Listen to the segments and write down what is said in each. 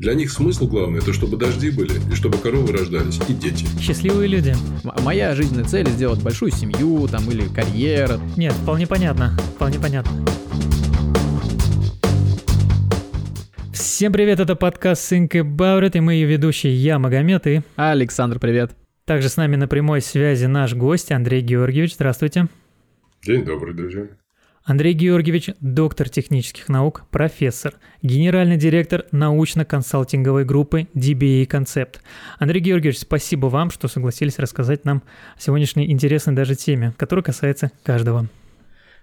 Для них смысл главный – это чтобы дожди были, и чтобы коровы рождались, и дети. Счастливые люди. М- моя жизненная цель – сделать большую семью там или карьера. Нет, вполне понятно. Вполне понятно. Всем привет, это подкаст Think About It, и мы ее ведущие, я Магомед и... Александр, привет. Также с нами на прямой связи наш гость Андрей Георгиевич. Здравствуйте. День добрый, друзья. Андрей Георгиевич – доктор технических наук, профессор, генеральный директор научно-консалтинговой группы DBA Concept. Андрей Георгиевич, спасибо вам, что согласились рассказать нам о сегодняшней интересной даже теме, которая касается каждого.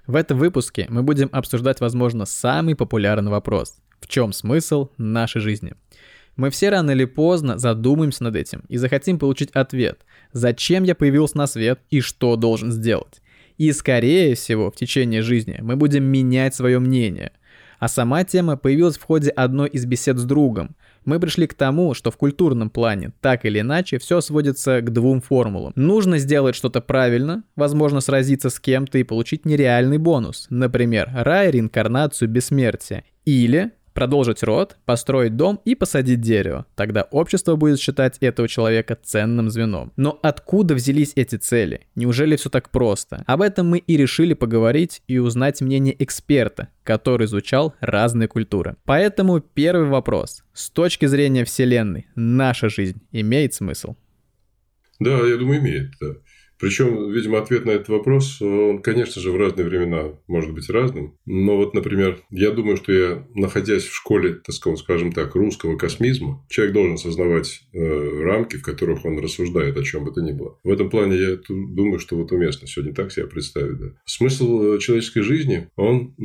В этом выпуске мы будем обсуждать, возможно, самый популярный вопрос. В чем смысл нашей жизни? Мы все рано или поздно задумаемся над этим и захотим получить ответ, зачем я появился на свет и что должен сделать. И, скорее всего, в течение жизни мы будем менять свое мнение. А сама тема появилась в ходе одной из бесед с другом. Мы пришли к тому, что в культурном плане так или иначе все сводится к двум формулам. Нужно сделать что-то правильно, возможно сразиться с кем-то и получить нереальный бонус, например, рай, реинкарнацию, бессмертие. Или продолжить род, построить дом и посадить дерево. Тогда общество будет считать этого человека ценным звеном. Но откуда взялись эти цели? Неужели все так просто? Об этом мы и решили поговорить и узнать мнение эксперта, который изучал разные культуры. Поэтому первый вопрос. С точки зрения Вселенной, наша жизнь имеет смысл? Да, я думаю, имеет, да. Причем, видимо, ответ на этот вопрос, он, конечно же, в разные времена может быть разным. Но вот, например, я думаю, что я, находясь в школе, так скажем так, русского космизма, человек должен сознавать э, рамки, в которых он рассуждает о чем бы то ни было. В этом плане я думаю, что вот уместно сегодня так себя представить. Да. Смысл э, человеческой жизни, он,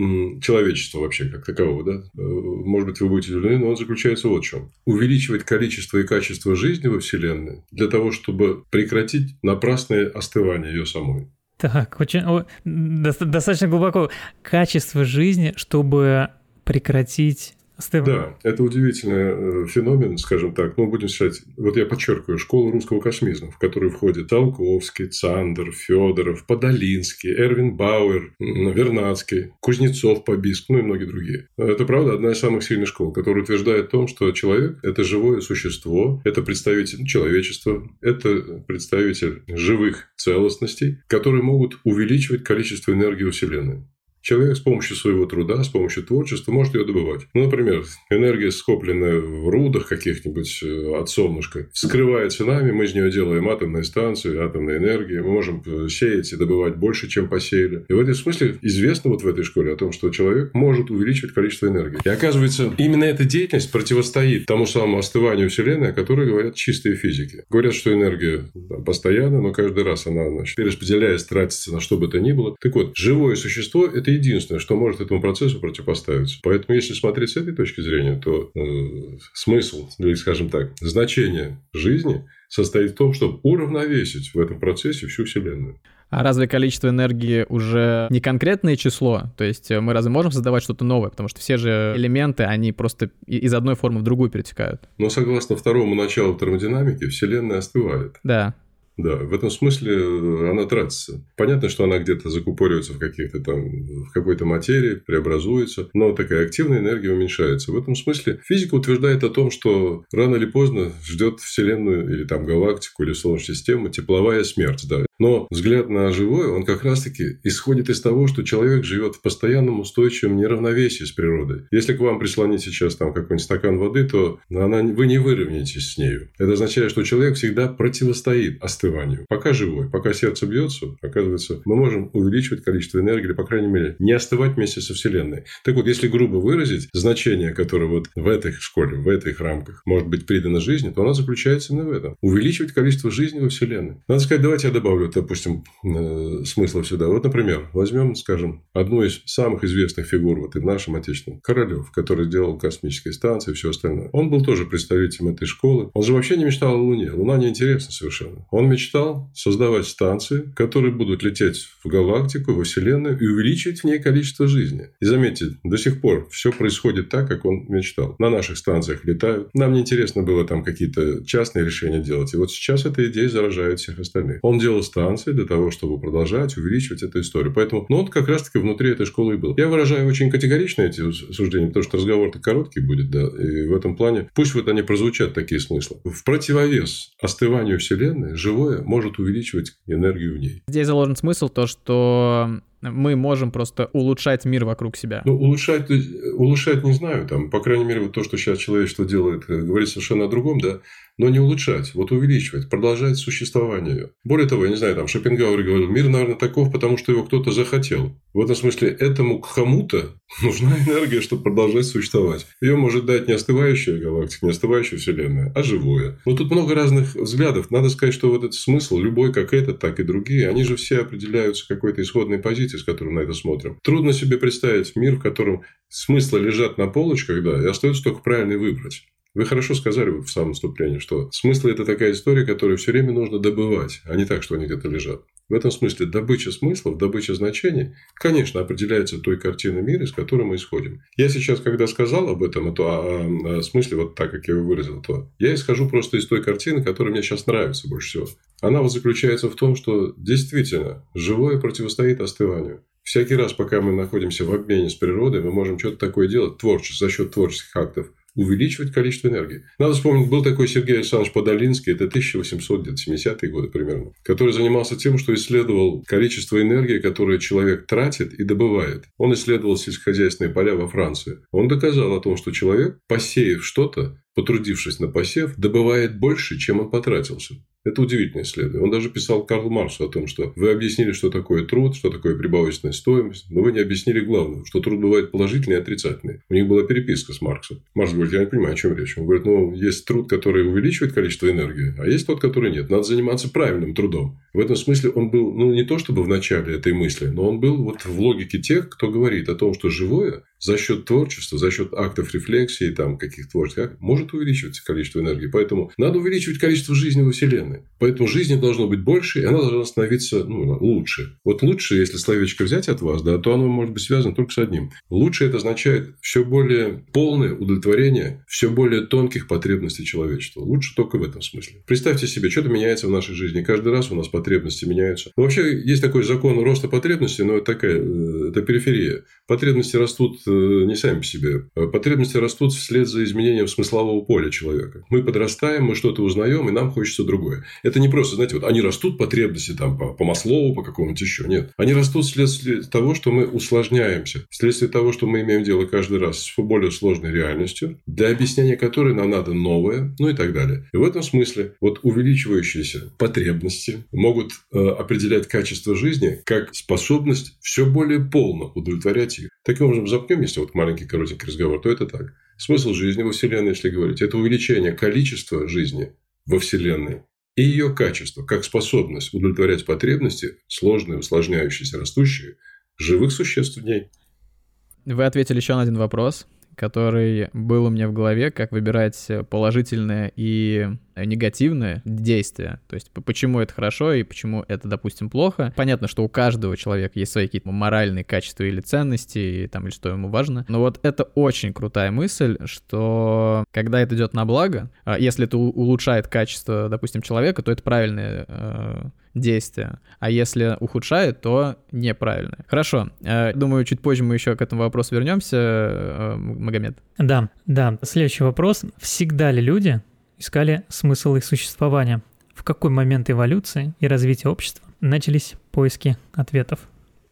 человечество вообще как такового, да, э, может быть, вы будете удивлены, но он заключается вот в чем. Увеличивать количество и качество жизни во Вселенной для того, чтобы прекратить напрасные остывания ее самой. Так, очень, о, достаточно глубоко. Качество жизни, чтобы прекратить да, это удивительный э, феномен, скажем так. Ну, будем считать, вот я подчеркиваю, школа русского космизма, в которую входят Толковский, Цандер, Федоров, Подолинский, Эрвин Бауэр, Вернадский, Кузнецов, Побиск, ну и многие другие. Это, правда, одна из самых сильных школ, которая утверждает о том, что человек – это живое существо, это представитель человечества, это представитель живых целостностей, которые могут увеличивать количество энергии во Вселенной. Человек с помощью своего труда, с помощью творчества может ее добывать. Ну, например, энергия, скопленная в рудах каких-нибудь э, от солнышка, вскрывается нами, мы из нее делаем атомные станции, атомные энергии, мы можем э, сеять и добывать больше, чем посеяли. И в этом смысле известно вот в этой школе о том, что человек может увеличивать количество энергии. И оказывается, именно эта деятельность противостоит тому самому остыванию Вселенной, о которой говорят чистые физики. Говорят, что энергия постоянна, но каждый раз она, значит, перераспределяясь, тратится на что бы то ни было. Так вот, живое существо – это это единственное, что может этому процессу противопоставиться. Поэтому, если смотреть с этой точки зрения, то э, смысл, или, скажем так, значение жизни состоит в том, чтобы уравновесить в этом процессе всю Вселенную. А разве количество энергии уже не конкретное число? То есть э, мы разве можем создавать что-то новое? Потому что все же элементы, они просто из одной формы в другую перетекают. Но согласно второму началу термодинамики, Вселенная остывает. Да. Да, в этом смысле э, она тратится. Понятно, что она где-то закупоривается в каких-то там, в какой-то материи, преобразуется, но такая активная энергия уменьшается. В этом смысле физика утверждает о том, что рано или поздно ждет Вселенную или там галактику или Солнечную систему тепловая смерть. Да. Но взгляд на живое, он как раз-таки исходит из того, что человек живет в постоянном устойчивом неравновесии с природой. Если к вам прислонить сейчас там какой-нибудь стакан воды, то она, вы не выровняетесь с нею. Это означает, что человек всегда противостоит остыванию. Пока живой, пока сердце бьется, оказывается, мы можем увеличивать количество энергии, или, по крайней мере, не остывать вместе со Вселенной. Так вот, если грубо выразить значение, которое вот в этой школе, в этих рамках может быть придано жизни, то оно заключается именно в этом. Увеличивать количество жизни во Вселенной. Надо сказать, давайте я добавлю допустим, э, смысла сюда. Вот, например, возьмем, скажем, одну из самых известных фигур вот и в нашем отечественном, Королев, который сделал космические станции и все остальное. Он был тоже представителем этой школы. Он же вообще не мечтал о Луне. Луна неинтересна совершенно. Он мечтал создавать станции, которые будут лететь в галактику, во Вселенную и увеличивать в ней количество жизни. И заметьте, до сих пор все происходит так, как он мечтал. На наших станциях летают. Нам не интересно было там какие-то частные решения делать. И вот сейчас эта идея заражает всех остальных. Он делал станции для того, чтобы продолжать увеличивать эту историю. Поэтому, ну, он как раз-таки внутри этой школы и был. Я выражаю очень категорично эти суждения, потому что разговор-то короткий будет, да, и в этом плане пусть вот они прозвучат, такие смыслы. В противовес остыванию Вселенной живое может увеличивать энергию в ней. Здесь заложен смысл то, что мы можем просто улучшать мир вокруг себя. Ну, улучшать, улучшать не знаю, там, по крайней мере, вот то, что сейчас человечество делает, э, говорит совершенно о другом, да, но не улучшать, вот увеличивать, продолжать существование. Более того, я не знаю, там Шопенгауэр говорил, мир, наверное, таков, потому что его кто-то захотел. В этом смысле этому кому-то нужна энергия, чтобы продолжать существовать. Ее может дать не остывающая галактика, не остывающая Вселенная, а живое. Но тут много разных взглядов. Надо сказать, что вот этот смысл, любой как этот, так и другие, они же все определяются какой-то исходной позицией, с которой на это смотрим. Трудно себе представить мир, в котором смыслы лежат на полочках, да, и остается только правильный выбрать. Вы хорошо сказали в самом вступлении, что смысл – это такая история, которую все время нужно добывать, а не так, что они где-то лежат. В этом смысле добыча смыслов, добыча значений, конечно, определяется той картиной мира, из которой мы исходим. Я сейчас, когда сказал об этом, то о, о смысле, вот так, как я его выразил, то я исхожу просто из той картины, которая мне сейчас нравится больше всего. Она вот заключается в том, что действительно живое противостоит остыванию. Всякий раз, пока мы находимся в обмене с природой, мы можем что-то такое делать, творчество, за счет творческих актов, увеличивать количество энергии. Надо вспомнить, был такой Сергей Александрович Подолинский, это 1870-е годы примерно, который занимался тем, что исследовал количество энергии, которое человек тратит и добывает. Он исследовал сельскохозяйственные поля во Франции. Он доказал о том, что человек, посеяв что-то, потрудившись на посев, добывает больше, чем он потратился. Это удивительное исследование. Он даже писал Карлу Марсу о том, что вы объяснили, что такое труд, что такое прибавочная стоимость, но вы не объяснили главное, что труд бывает положительный и отрицательный. У них была переписка с Марксом. Маркс говорит, я не понимаю, о чем речь. Он говорит, ну, есть труд, который увеличивает количество энергии, а есть тот, который нет. Надо заниматься правильным трудом. В этом смысле он был, ну, не то чтобы в начале этой мысли, но он был вот в логике тех, кто говорит о том, что живое за счет творчества, за счет актов рефлексии, там, каких творческих, может увеличивать количество энергии. Поэтому надо увеличивать количество жизни во Вселенной. Поэтому жизни должно быть больше, и она должна становиться ну, лучше. Вот лучше, если словечко взять от вас, да, то оно может быть связано только с одним. Лучше это означает все более полное удовлетворение все более тонких потребностей человечества. Лучше только в этом смысле. Представьте себе, что-то меняется в нашей жизни. Каждый раз у нас потребности меняются. Но вообще есть такой закон роста потребностей, но это такая, э, это периферия. Потребности растут не сами по себе. Потребности растут вслед за изменением смыслового поля человека. Мы подрастаем, мы что-то узнаем, и нам хочется другое. Это не просто, знаете, вот они растут потребности там по, по Маслову, по какому-нибудь еще. Нет. Они растут вследствие того, что мы усложняемся. Вследствие того, что мы имеем дело каждый раз с более сложной реальностью, для объяснения которой нам надо новое, ну и так далее. И в этом смысле вот увеличивающиеся потребности могут э, определять качество жизни как способность все более полно удовлетворять их. Таким образом, запнем, если вот маленький коротенький разговор, то это так. Смысл жизни во Вселенной, если говорить, это увеличение количества жизни во Вселенной и ее качество, как способность удовлетворять потребности, сложные, усложняющиеся, растущие, живых существ в ней. Вы ответили еще на один вопрос, который был у меня в голове, как выбирать положительное и негативное действие. То есть почему это хорошо и почему это, допустим, плохо. Понятно, что у каждого человека есть свои какие-то моральные качества или ценности, и, там, или что ему важно. Но вот это очень крутая мысль, что когда это идет на благо, а если это улучшает качество, допустим, человека, то это правильное э, действие. А если ухудшает, то неправильное. Хорошо. Э, думаю, чуть позже мы еще к этому вопросу вернемся, э, Магомед. Да, да. Следующий вопрос. Всегда ли люди искали смысл их существования. В какой момент эволюции и развития общества начались поиски ответов?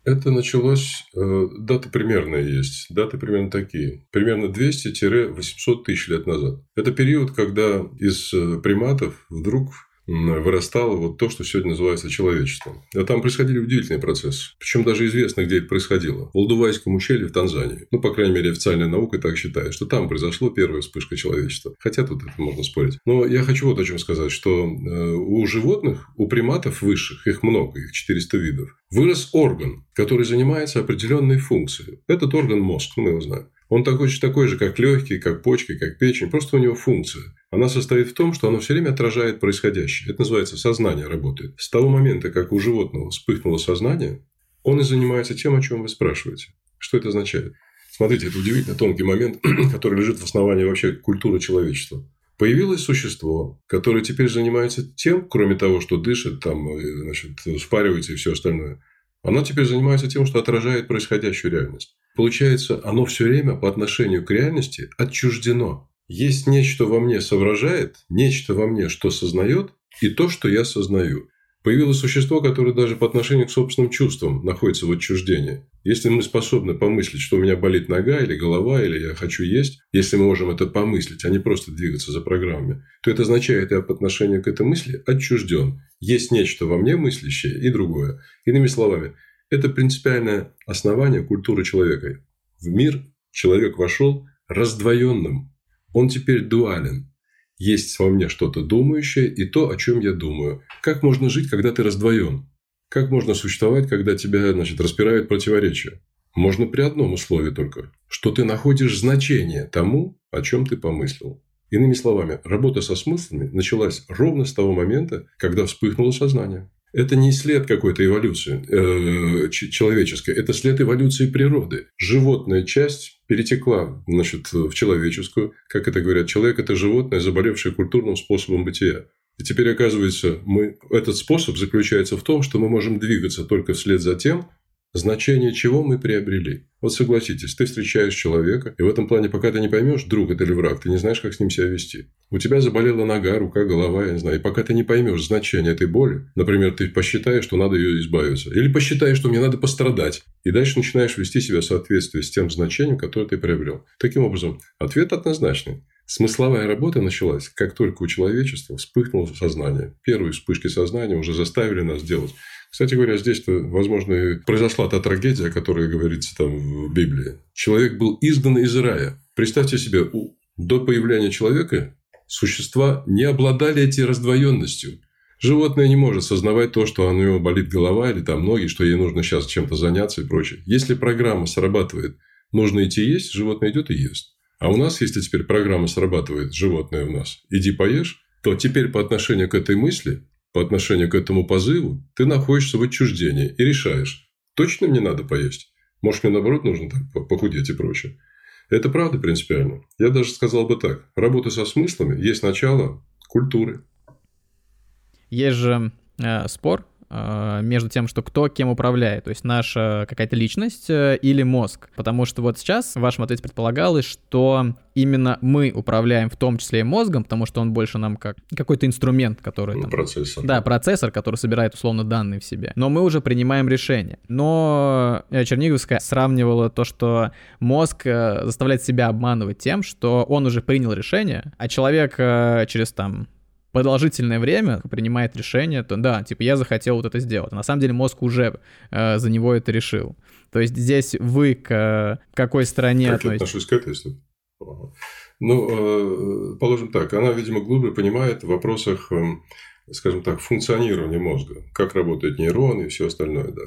Это началось, э, даты примерные есть, даты примерно такие, примерно 200-800 тысяч лет назад. Это период, когда из э, приматов вдруг вырастало вот то, что сегодня называется человечеством. А там происходили удивительные процессы. Причем даже известно, где это происходило. В Лудувайском ущелье в Танзании. Ну, по крайней мере, официальная наука так считает, что там произошло первая вспышка человечества. Хотя тут это можно спорить. Но я хочу вот о чем сказать, что э, у животных, у приматов высших, их много, их 400 видов, вырос орган, который занимается определенной функцией. Этот орган мозг, мы его знаем. Он такой, такой же, как легкие, как почки, как печень. Просто у него функция. Она состоит в том, что оно все время отражает происходящее. Это называется сознание работает. С того момента, как у животного вспыхнуло сознание, он и занимается тем, о чем вы спрашиваете. Что это означает? Смотрите, это удивительно тонкий момент, который лежит в основании вообще культуры человечества. Появилось существо, которое теперь занимается тем, кроме того, что дышит, там, э, значит, спаривается и все остальное. Оно теперь занимается тем, что отражает происходящую реальность. Получается, оно все время по отношению к реальности отчуждено. Есть нечто во мне соображает, нечто во мне, что сознает, и то, что я сознаю. Появилось существо, которое даже по отношению к собственным чувствам находится в отчуждении. Если мы способны помыслить, что у меня болит нога или голова, или я хочу есть, если мы можем это помыслить, а не просто двигаться за программами, то это означает, я по отношению к этой мысли отчужден. Есть нечто во мне мыслящее и другое. Иными словами, это принципиальное основание культуры человека. В мир человек вошел раздвоенным. Он теперь дуален. Есть во мне что-то думающее и то, о чем я думаю. Как можно жить, когда ты раздвоен? Как можно существовать, когда тебя значит, распирают противоречия? Можно при одном условии только, что ты находишь значение тому, о чем ты помыслил. Иными словами, работа со смыслами началась ровно с того момента, когда вспыхнуло сознание. Это не след какой-то эволюции э, человеческой, это след эволюции природы. Животная часть перетекла значит, в человеческую. Как это говорят, человек – это животное, заболевшее культурным способом бытия. И теперь, оказывается, мы, этот способ заключается в том, что мы можем двигаться только вслед за тем, значение чего мы приобрели. Вот согласитесь, ты встречаешь человека, и в этом плане, пока ты не поймешь, друг это или враг, ты не знаешь, как с ним себя вести. У тебя заболела нога, рука, голова, я не знаю, и пока ты не поймешь значение этой боли, например, ты посчитаешь, что надо ее избавиться, или посчитаешь, что мне надо пострадать, и дальше начинаешь вести себя в соответствии с тем значением, которое ты приобрел. Таким образом, ответ однозначный. Смысловая работа началась, как только у человечества вспыхнуло сознание. Первые вспышки сознания уже заставили нас делать. Кстати говоря, здесь-то, возможно, и произошла та трагедия, о которой говорится там в Библии. Человек был изгнан из рая. Представьте себе, до появления человека существа не обладали этой раздвоенностью. Животное не может сознавать то, что у него болит голова или там ноги, что ей нужно сейчас чем-то заняться и прочее. Если программа срабатывает, нужно идти есть, животное идет и ест. А у нас, если теперь программа срабатывает, животное у нас, иди поешь, то теперь по отношению к этой мысли, по отношению к этому позыву, ты находишься в отчуждении и решаешь, точно мне надо поесть? Может, мне наоборот нужно так похудеть и прочее. Это правда принципиально. Я даже сказал бы так. Работа со смыслами есть начало культуры. Есть же э, спор между тем, что кто кем управляет, то есть наша какая-то личность э, или мозг. Потому что вот сейчас в вашем ответе предполагалось, что именно мы управляем в том числе и мозгом, потому что он больше нам как какой-то инструмент, который... Ну, там, процессор. Да, процессор, который собирает условно данные в себе. Но мы уже принимаем решение. Но э, Черниговская сравнивала то, что мозг заставляет себя обманывать тем, что он уже принял решение, а человек через там продолжительное время принимает решение, то да, типа я захотел вот это сделать. на самом деле мозг уже э, за него это решил. То есть здесь вы к э, какой стороне как относитесь? Я отношусь к этой истории. Ну, э, положим так, она, видимо, глубже понимает в вопросах, э, скажем так, функционирования мозга, как работают нейроны и все остальное, да.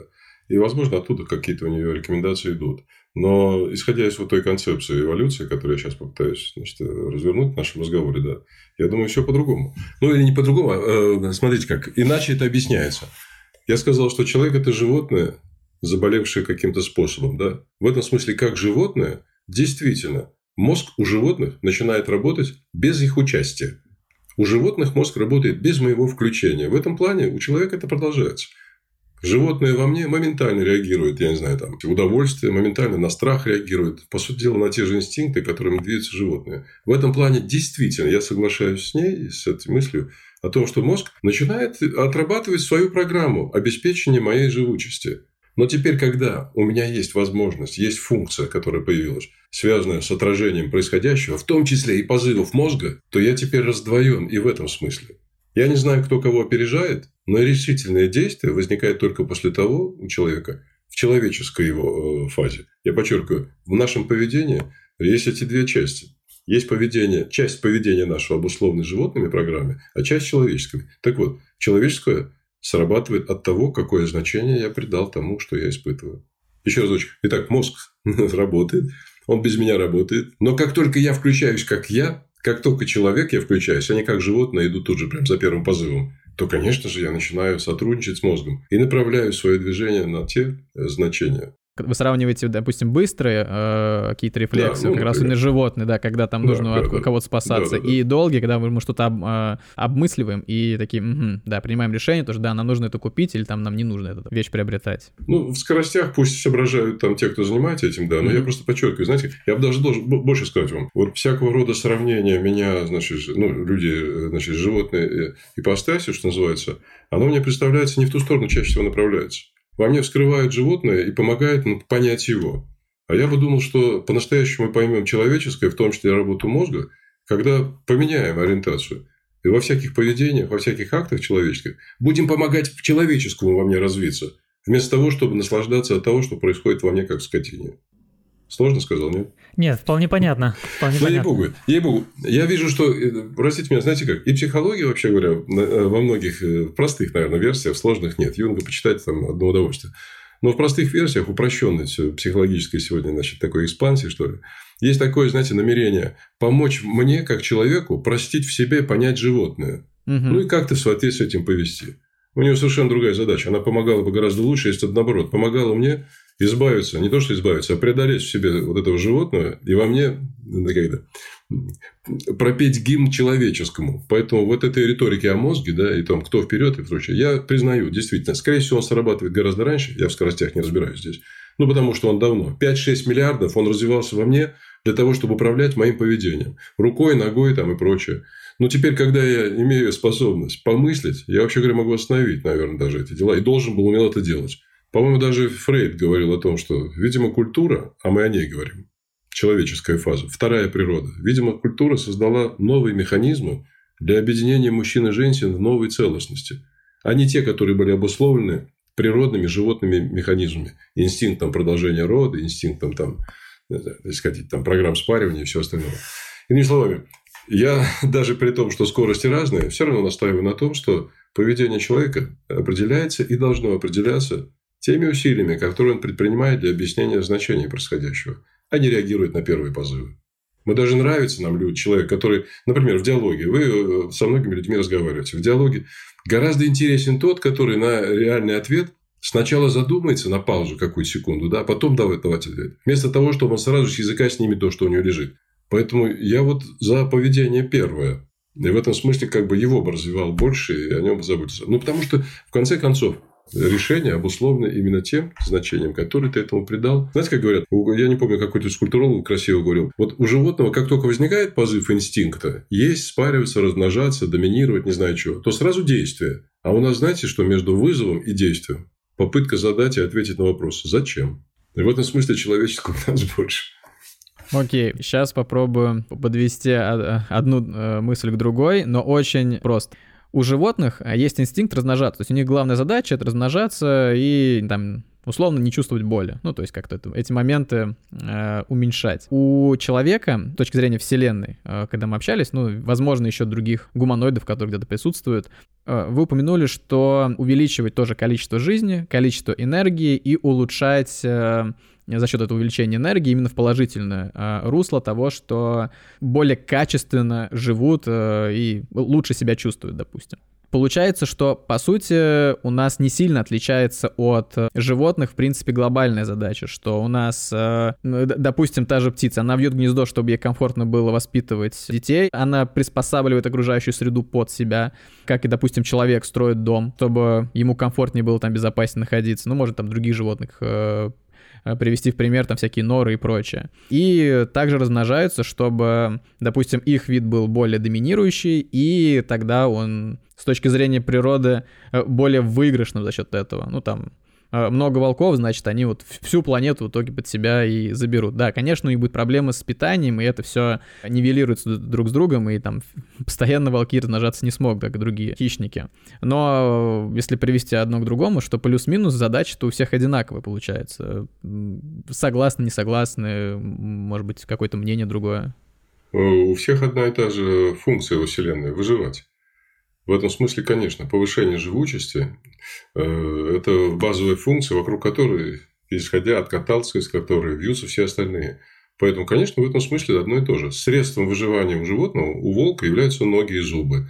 И, возможно, оттуда какие-то у нее рекомендации идут. Но исходя из вот той концепции эволюции, которую я сейчас попытаюсь значит, развернуть в нашем разговоре, да, я думаю, все по-другому. Ну, или не по-другому, а, э, смотрите как, иначе это объясняется. Я сказал, что человек – это животное, заболевшее каким-то способом, да. В этом смысле, как животное, действительно, мозг у животных начинает работать без их участия. У животных мозг работает без моего включения. В этом плане у человека это продолжается. Животное во мне моментально реагирует, я не знаю, там, удовольствие, моментально на страх реагирует. По сути дела, на те же инстинкты, которыми движется животное. В этом плане действительно я соглашаюсь с ней, с этой мыслью, о том, что мозг начинает отрабатывать свою программу обеспечения моей живучести. Но теперь, когда у меня есть возможность, есть функция, которая появилась, связанная с отражением происходящего, в том числе и позывов мозга, то я теперь раздвоен и в этом смысле. Я не знаю, кто кого опережает, но решительное действие возникает только после того у человека, в человеческой его э, фазе. Я подчеркиваю, в нашем поведении есть эти две части. Есть поведение, часть поведения нашего обусловленной животными программе, а часть человеческими. Так вот, человеческое срабатывает от того, какое значение я придал тому, что я испытываю. Еще разочек. Итак, мозг работает, он без меня работает. Но как только я включаюсь как я, как только человек я включаюсь, а не как животное иду тут же прям за первым позывом, то, конечно же, я начинаю сотрудничать с мозгом и направляю свое движение на те значения, Вы сравниваете, допустим, быстрые э, какие-то рефлексы, да, ну, как раз именно животные, да, когда там нужно да, от да, кого-то спасаться, да, да, да. и долгие, когда мы что-то об, э, обмысливаем и такие, угу, да, принимаем решение, то что да, нам нужно это купить или там нам не нужно эту вещь приобретать. Ну, в скоростях пусть соображают там те, кто занимается этим, да, но mm-hmm. я просто подчеркиваю, знаете, я бы даже должен больше сказать вам, вот всякого рода сравнения меня, значит, ну, люди, значит, животные э, ипостаси, что называется, оно мне представляется не в ту сторону чаще всего направляется. Во мне вскрывает животное и помогает ну, понять его. А я бы думал, что по-настоящему мы поймем человеческое, в том числе работу мозга, когда поменяем ориентацию. И во всяких поведениях, во всяких актах человеческих будем помогать человеческому во мне развиться, вместо того, чтобы наслаждаться от того, что происходит во мне как в скотине. Сложно сказал, нет? Нет, вполне понятно. Вполне да понятно. ей-богу, ей-богу. Я вижу, что, э, простите меня, знаете как, и психология, вообще говоря, э, во многих э, простых, наверное, версиях, сложных нет. Юнга почитать там одно удовольствие. Но в простых версиях, упрощенной психологической сегодня, значит, такой экспансии, что ли, есть такое, знаете, намерение помочь мне, как человеку, простить в себе, понять животное. Угу. Ну, и как-то в соответствии с этим повести. У нее совершенно другая задача. Она помогала бы гораздо лучше, если наоборот, помогала мне избавиться, не то что избавиться, а преодолеть в себе вот этого животного и во мне когда, пропеть гимн человеческому. Поэтому вот этой риторики о мозге, да, и том, кто вперед и прочее, я признаю, действительно, скорее всего, он срабатывает гораздо раньше, я в скоростях не разбираюсь здесь, ну, потому что он давно. 5-6 миллиардов он развивался во мне для того, чтобы управлять моим поведением. Рукой, ногой там и прочее. Но теперь, когда я имею способность помыслить, я вообще говоря могу остановить, наверное, даже эти дела. И должен был умел это делать. По-моему, даже Фрейд говорил о том, что, видимо, культура, а мы о ней говорим, человеческая фаза, вторая природа. Видимо, культура создала новые механизмы для объединения мужчин и женщин в новой целостности, а не те, которые были обусловлены природными животными механизмами, инстинктом продолжения рода, инстинктом там, так сказать, там, программ спаривания и все остальное. Иными словами, я даже при том, что скорости разные, все равно настаиваю на том, что поведение человека определяется и должно определяться теми усилиями, которые он предпринимает для объяснения значения происходящего, а не реагирует на первые позывы. Мы даже нравится нам люди, человек, который, например, в диалоге, вы э, со многими людьми разговариваете, в диалоге гораздо интересен тот, который на реальный ответ сначала задумается на паузу какую-то секунду, да, а потом давать, давать ответ. Вместо того, чтобы он сразу с языка снимет то, что у него лежит. Поэтому я вот за поведение первое. И в этом смысле как бы его бы развивал больше, и о нем бы заботился. Ну, потому что, в конце концов, решение обусловлено именно тем значением, которое ты этому придал. Знаете, как говорят, я не помню, какой-то скульптуролог красиво говорил, вот у животного, как только возникает позыв инстинкта, есть, спариваться, размножаться, доминировать, не знаю чего, то сразу действие. А у нас, знаете, что между вызовом и действием? Попытка задать и ответить на вопрос «Зачем?». И в этом смысле человеческого у нас больше. Окей, сейчас попробую подвести одну э, мысль к другой, но очень просто у животных а, есть инстинкт размножаться. То есть у них главная задача — это размножаться и там условно не чувствовать боли. Ну, то есть как-то это, эти моменты э, уменьшать. У человека, с точки зрения Вселенной, э, когда мы общались, ну, возможно, еще других гуманоидов, которые где-то присутствуют, э, вы упомянули, что увеличивать тоже количество жизни, количество энергии и улучшать э, за счет этого увеличения энергии именно в положительное э, русло того, что более качественно живут э, и лучше себя чувствуют, допустим. Получается, что, по сути, у нас не сильно отличается от животных, в принципе, глобальная задача, что у нас, э, допустим, та же птица, она вьет гнездо, чтобы ей комфортно было воспитывать детей, она приспосабливает окружающую среду под себя, как и, допустим, человек строит дом, чтобы ему комфортнее было там безопаснее находиться, ну, может, там других животных э, Э, привести в пример там всякие норы и прочее. И также размножаются, чтобы, допустим, их вид был более доминирующий, и тогда он с точки зрения природы э, более выигрышным за счет этого. Ну, там, Э, много волков, значит, они вот всю планету в итоге под себя и заберут. Да, конечно, у них будет проблемы с питанием, и это все нивелируется друг с другом, и там постоянно волки размножаться не смогут, как и другие хищники. Но э, если привести одно к другому, что плюс-минус задача-то у всех одинаковая получается. Согласны, не согласны, может быть, какое-то мнение другое. Э, у всех одна и та же функция во Вселенной – выживать. В этом смысле, конечно, повышение живучести э, – это базовая функция, вокруг которой, исходя от каталска, из которой вьются все остальные. Поэтому, конечно, в этом смысле одно и то же. Средством выживания у животного, у волка являются ноги и зубы.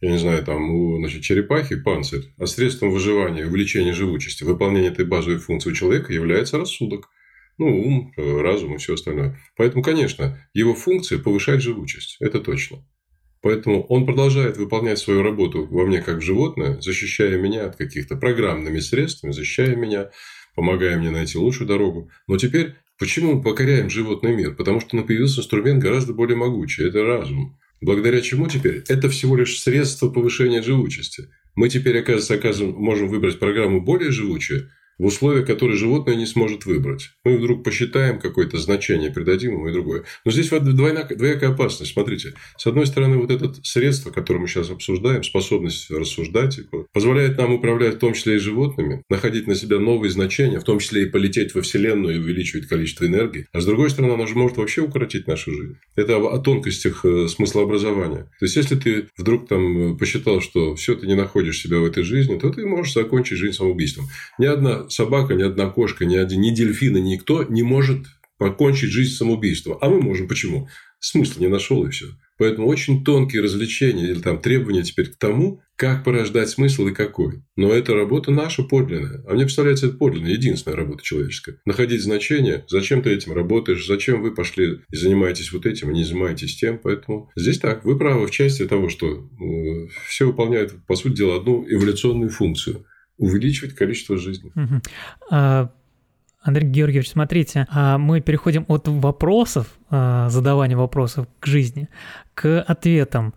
я не знаю, там у значит, черепахи панцирь, а средством выживания, увеличения живучести, выполнения этой базовой функции у человека является рассудок. Ну, ум, разум и все остальное. Поэтому, конечно, его функция повышать живучесть. Это точно. Поэтому он продолжает выполнять свою работу во мне как животное, защищая меня от каких-то программными средствами, защищая меня, помогая мне найти лучшую дорогу. Но теперь почему мы покоряем животный мир? Потому что появился инструмент гораздо более могучий. Это разум. Благодаря чему теперь? Это всего лишь средство повышения живучести. Мы теперь, оказывается, оказываем, можем выбрать программу более живучую, в условиях, которые животное не сможет выбрать. Мы вдруг посчитаем какое-то значение, придадим ему и другое. Но здесь двойная, двоякая опасность. Смотрите, с одной стороны, вот это средство, которое мы сейчас обсуждаем, способность рассуждать, позволяет нам управлять в том числе и животными, находить на себя новые значения, в том числе и полететь во Вселенную и увеличивать количество энергии. А с другой стороны, она же может вообще укоротить нашу жизнь. Это о тонкостях э, смыслообразования. То есть, если ты вдруг там посчитал, что все, ты не находишь себя в этой жизни, то ты можешь закончить жизнь самоубийством. Ни одна собака, ни одна кошка, ни один, ни дельфин, ни никто не может покончить жизнь самоубийством. А мы можем. Почему? Смысла не нашел и все. Поэтому очень тонкие развлечения или там требования теперь к тому, как порождать смысл и какой. Но это работа наша подлинная. А мне представляется, это подлинная, единственная работа человеческая. Находить значение, зачем ты этим работаешь, зачем вы пошли и занимаетесь вот этим, а не занимаетесь тем. Поэтому здесь так, вы правы в части того, что э, все выполняют, по сути дела, одну эволюционную функцию – увеличивать количество жизни. Угу. А, Андрей Георгиевич, смотрите, а мы переходим от вопросов, а, задавания вопросов к жизни, к ответам.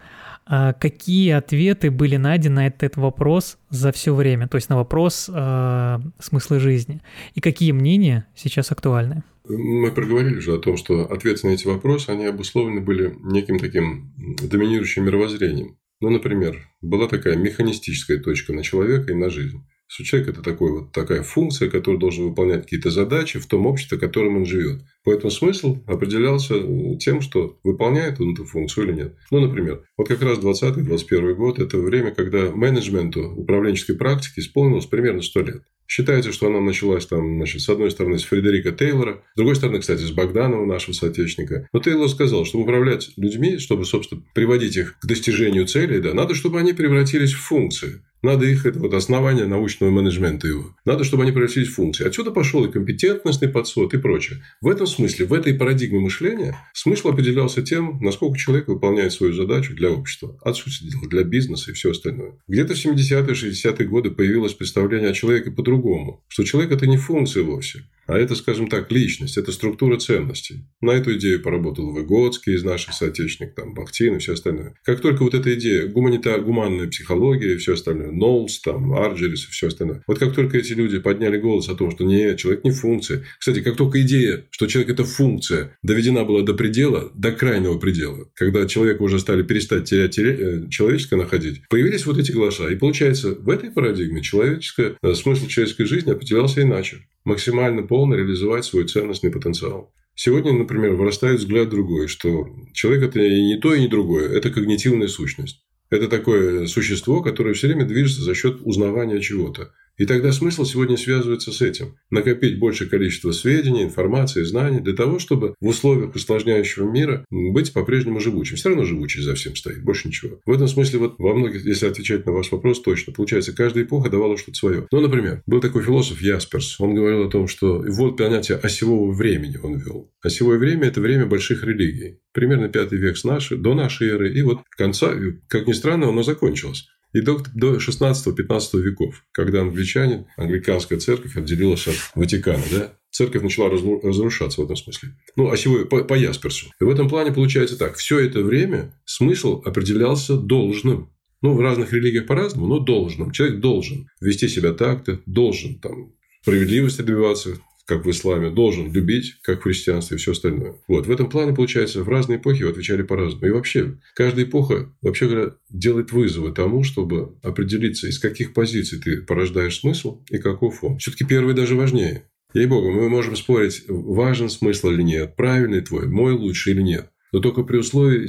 Какие ответы были найдены на этот вопрос за все время, то есть на вопрос а, смысла жизни? И какие мнения сейчас актуальны? Мы проговорили же о том, что ответы на эти вопросы, они обусловлены были неким таким доминирующим мировоззрением. Ну, например, была такая механистическая точка на человека и на жизнь что человек – это такой вот такая функция, которая должен выполнять какие-то задачи в том обществе, в котором он живет. Поэтому смысл определялся тем, что выполняет он эту функцию или нет. Ну, например, вот как раз 20-21 год – это время, когда менеджменту управленческой практики исполнилось примерно 100 лет. Считается, что она началась там, значит, с одной стороны, с Фредерика Тейлора, с другой стороны, кстати, с Богданова, нашего соотечественника. Но Тейлор сказал, что управлять людьми, чтобы, собственно, приводить их к достижению целей, да, надо, чтобы они превратились в функции. Надо их, это вот основание научного менеджмента его. Надо, чтобы они превратились в функции. Отсюда пошел и компетентностный подсот и прочее. В этом смысле, в этой парадигме мышления, смысл определялся тем, насколько человек выполняет свою задачу для общества. От дела, для бизнеса и все остальное. Где-то в 70-е, 60-е годы появилось представление о человеке по-другому. Что человек – это не функция вовсе. А это, скажем так, личность, это структура ценностей. На эту идею поработал Выгодский из наших соотечественников, там, Бахтин и все остальное. Как только вот эта идея, гуманита, гуманная психология и все остальное, Нолс, там, Арджерис и все остальное. Вот как только эти люди подняли голос о том, что нет, человек не функция. Кстати, как только идея, что человек – это функция, доведена была до предела, до крайнего предела, когда человека уже стали перестать терять э, человеческое находить, появились вот эти голоса. И получается, в этой парадигме человеческое, э, смысл человеческой жизни определялся иначе максимально полно реализовать свой ценностный потенциал. Сегодня, например, вырастает взгляд другой, что человек – это и не то, и не другое, это когнитивная сущность. Это такое существо, которое все время движется за счет узнавания чего-то. И тогда смысл сегодня связывается с этим. Накопить большее количество сведений, информации, знаний для того, чтобы в условиях усложняющего мира быть по-прежнему живучим. Все равно живучий за всем стоит, больше ничего. В этом смысле вот во многих, если отвечать на ваш вопрос точно, получается, каждая эпоха давала что-то свое. Ну, например, был такой философ Ясперс. Он говорил о том, что вот понятие осевого времени он ввел. Осевое время – это время больших религий. Примерно пятый век с нашей, до нашей эры. И вот конца, как ни странно, оно закончилось. И до, до 16-15 веков, когда англичане, англиканская церковь отделилась от Ватикана, да, церковь начала разрушаться в этом смысле. Ну, осевой, по, по Ясперсу. И в этом плане получается так. Все это время смысл определялся должным. Ну, в разных религиях по-разному, но должным. Человек должен вести себя так-то, должен там справедливости добиваться, как в исламе, должен любить, как в христианстве и все остальное. Вот. В этом плане, получается, в разные эпохи отвечали по-разному. И вообще, каждая эпоха, вообще говоря, делает вызовы тому, чтобы определиться, из каких позиций ты порождаешь смысл и каков он. Все-таки первый даже важнее. Ей-богу, мы можем спорить, важен смысл или нет, правильный твой, мой лучший или нет. Но только при условии,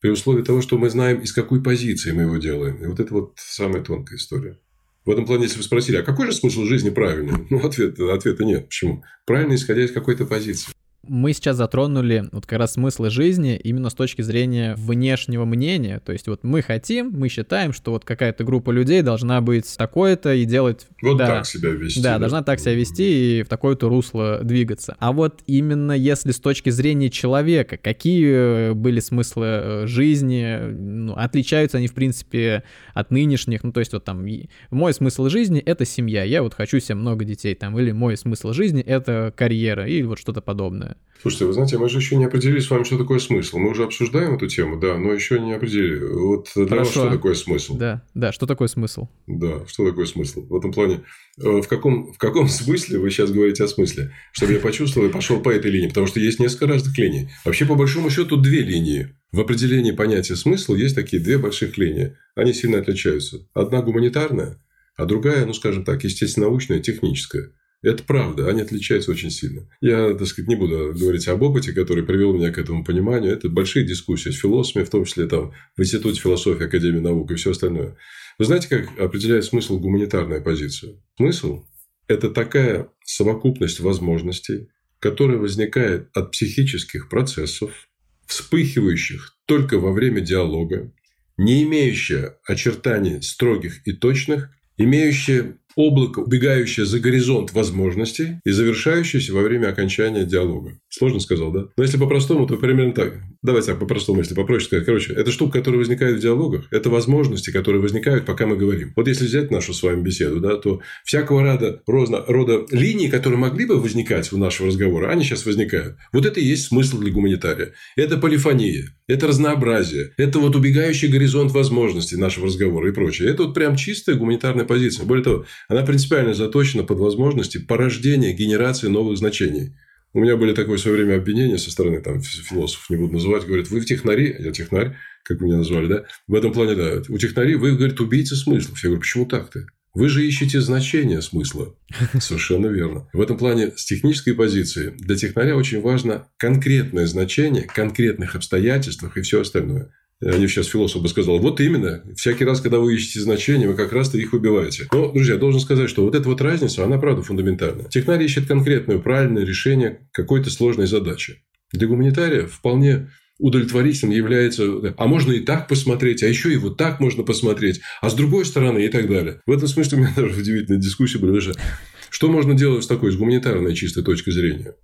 при условии того, что мы знаем, из какой позиции мы его делаем. И вот это вот самая тонкая история. В этом плане, если вы спросили, а какой же смысл жизни правильный? Ну, ответ, ответа нет. Почему? Правильно, исходя из какой-то позиции. Мы сейчас затронули вот как раз смысл жизни именно с точки зрения внешнего мнения. То есть вот мы хотим, мы считаем, что вот какая-то группа людей должна быть такое-то и делать... Вот да, так себя вести. Да, должна так себя вести и в такое-то русло двигаться. А вот именно если с точки зрения человека, какие были смыслы э, жизни, ну, отличаются они, в принципе, от нынешних, ну, то есть вот там, мой смысл жизни — это семья, я вот хочу себе много детей там, или мой смысл жизни — это карьера, или вот что-то подобное. Слушайте, вы знаете, мы же еще не определили с вами, что такое смысл. Мы уже обсуждаем эту тему, да, но еще не определили. Вот для Хорошо. вас что такое смысл? Да, да, что такое смысл? Да, что такое смысл? В этом плане, э, в каком, в каком смысле вы сейчас говорите о смысле? Чтобы я почувствовал и пошел по этой линии, потому что есть несколько разных линий. Вообще, по большому счету, две линии. В определении понятия смысл есть такие две больших линии. Они сильно отличаются. Одна гуманитарная, а другая, ну, скажем так, естественно-научная, техническая. Это правда, они отличаются очень сильно. Я, так сказать, не буду говорить об опыте, который привел меня к этому пониманию. Это большие дискуссии с философами, в том числе там в Институте философии Академии наук и все остальное. Вы знаете, как определяет смысл гуманитарная позиция? Смысл – это такая совокупность возможностей, которая возникает от психических процессов, вспыхивающих только во время диалога, не имеющая очертаний строгих и точных, имеющая облако, убегающее за горизонт возможностей и завершающееся во время окончания диалога. Сложно сказал, да? Но если по-простому, то примерно так. Давайте так, по-простому, если попроще сказать. Короче, это штука, которая возникает в диалогах, это возможности, которые возникают, пока мы говорим. Вот если взять нашу с вами беседу, да, то всякого рода, рода, рода линии, которые могли бы возникать у нашего разговора, они сейчас возникают. Вот это и есть смысл для гуманитария. Это полифония, это разнообразие, это вот убегающий горизонт возможностей нашего разговора и прочее. Это вот прям чистая гуманитарная позиция. Более того, она принципиально заточена под возможности порождения, генерации новых значений. У меня были такое в свое время обвинения со стороны там, философов, не буду называть, говорят, вы в технари, я технарь, как меня назвали, да? В этом плане, да. У технари вы, говорит, убийцы смыслов. Я говорю, почему так-то? Вы же ищете значение смысла. Совершенно верно. В этом плане с технической позиции для технаря очень важно конкретное значение, конкретных обстоятельствах и все остальное. Они сейчас философ бы сказал, вот именно, всякий раз, когда вы ищете значения, вы как раз-то их убиваете. Но, друзья, должен сказать, что вот эта вот разница, она правда фундаментальная. Технарий ищет конкретное, правильное решение какой-то сложной задачи. Для гуманитария вполне удовлетворительным является, а можно и так посмотреть, а еще и вот так можно посмотреть, а с другой стороны и так далее. В этом смысле у меня даже удивительная дискуссия была. Даже, что можно делать с такой, с гуманитарной чистой точки зрения?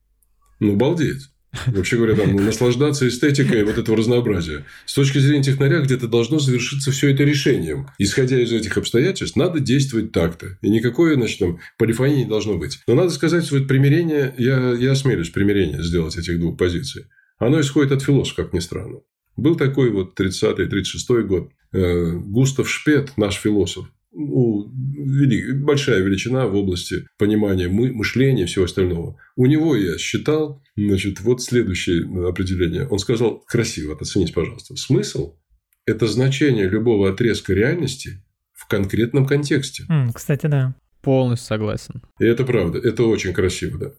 Ну, балдеть. Вообще говоря, там, ну, наслаждаться эстетикой вот этого разнообразия. С точки зрения технаря, где-то должно завершиться все это решением. Исходя из этих обстоятельств, надо действовать так-то. И никакой, значит, там, полифонии не должно быть. Но надо сказать, что это примирение, я, я осмелюсь примирение сделать этих двух позиций. Оно исходит от философа, как ни странно. Был такой вот 30-36 год. Э, Густав Шпет, наш философ, ну, вели, большая величина в области понимания мы, мышления и всего остального. У него я считал, значит, вот следующее определение. Он сказал красиво, оцените, пожалуйста. Смысл – это значение любого отрезка реальности в конкретном контексте. Mm, кстати, да. Полностью согласен. И это правда. Это очень красиво, да.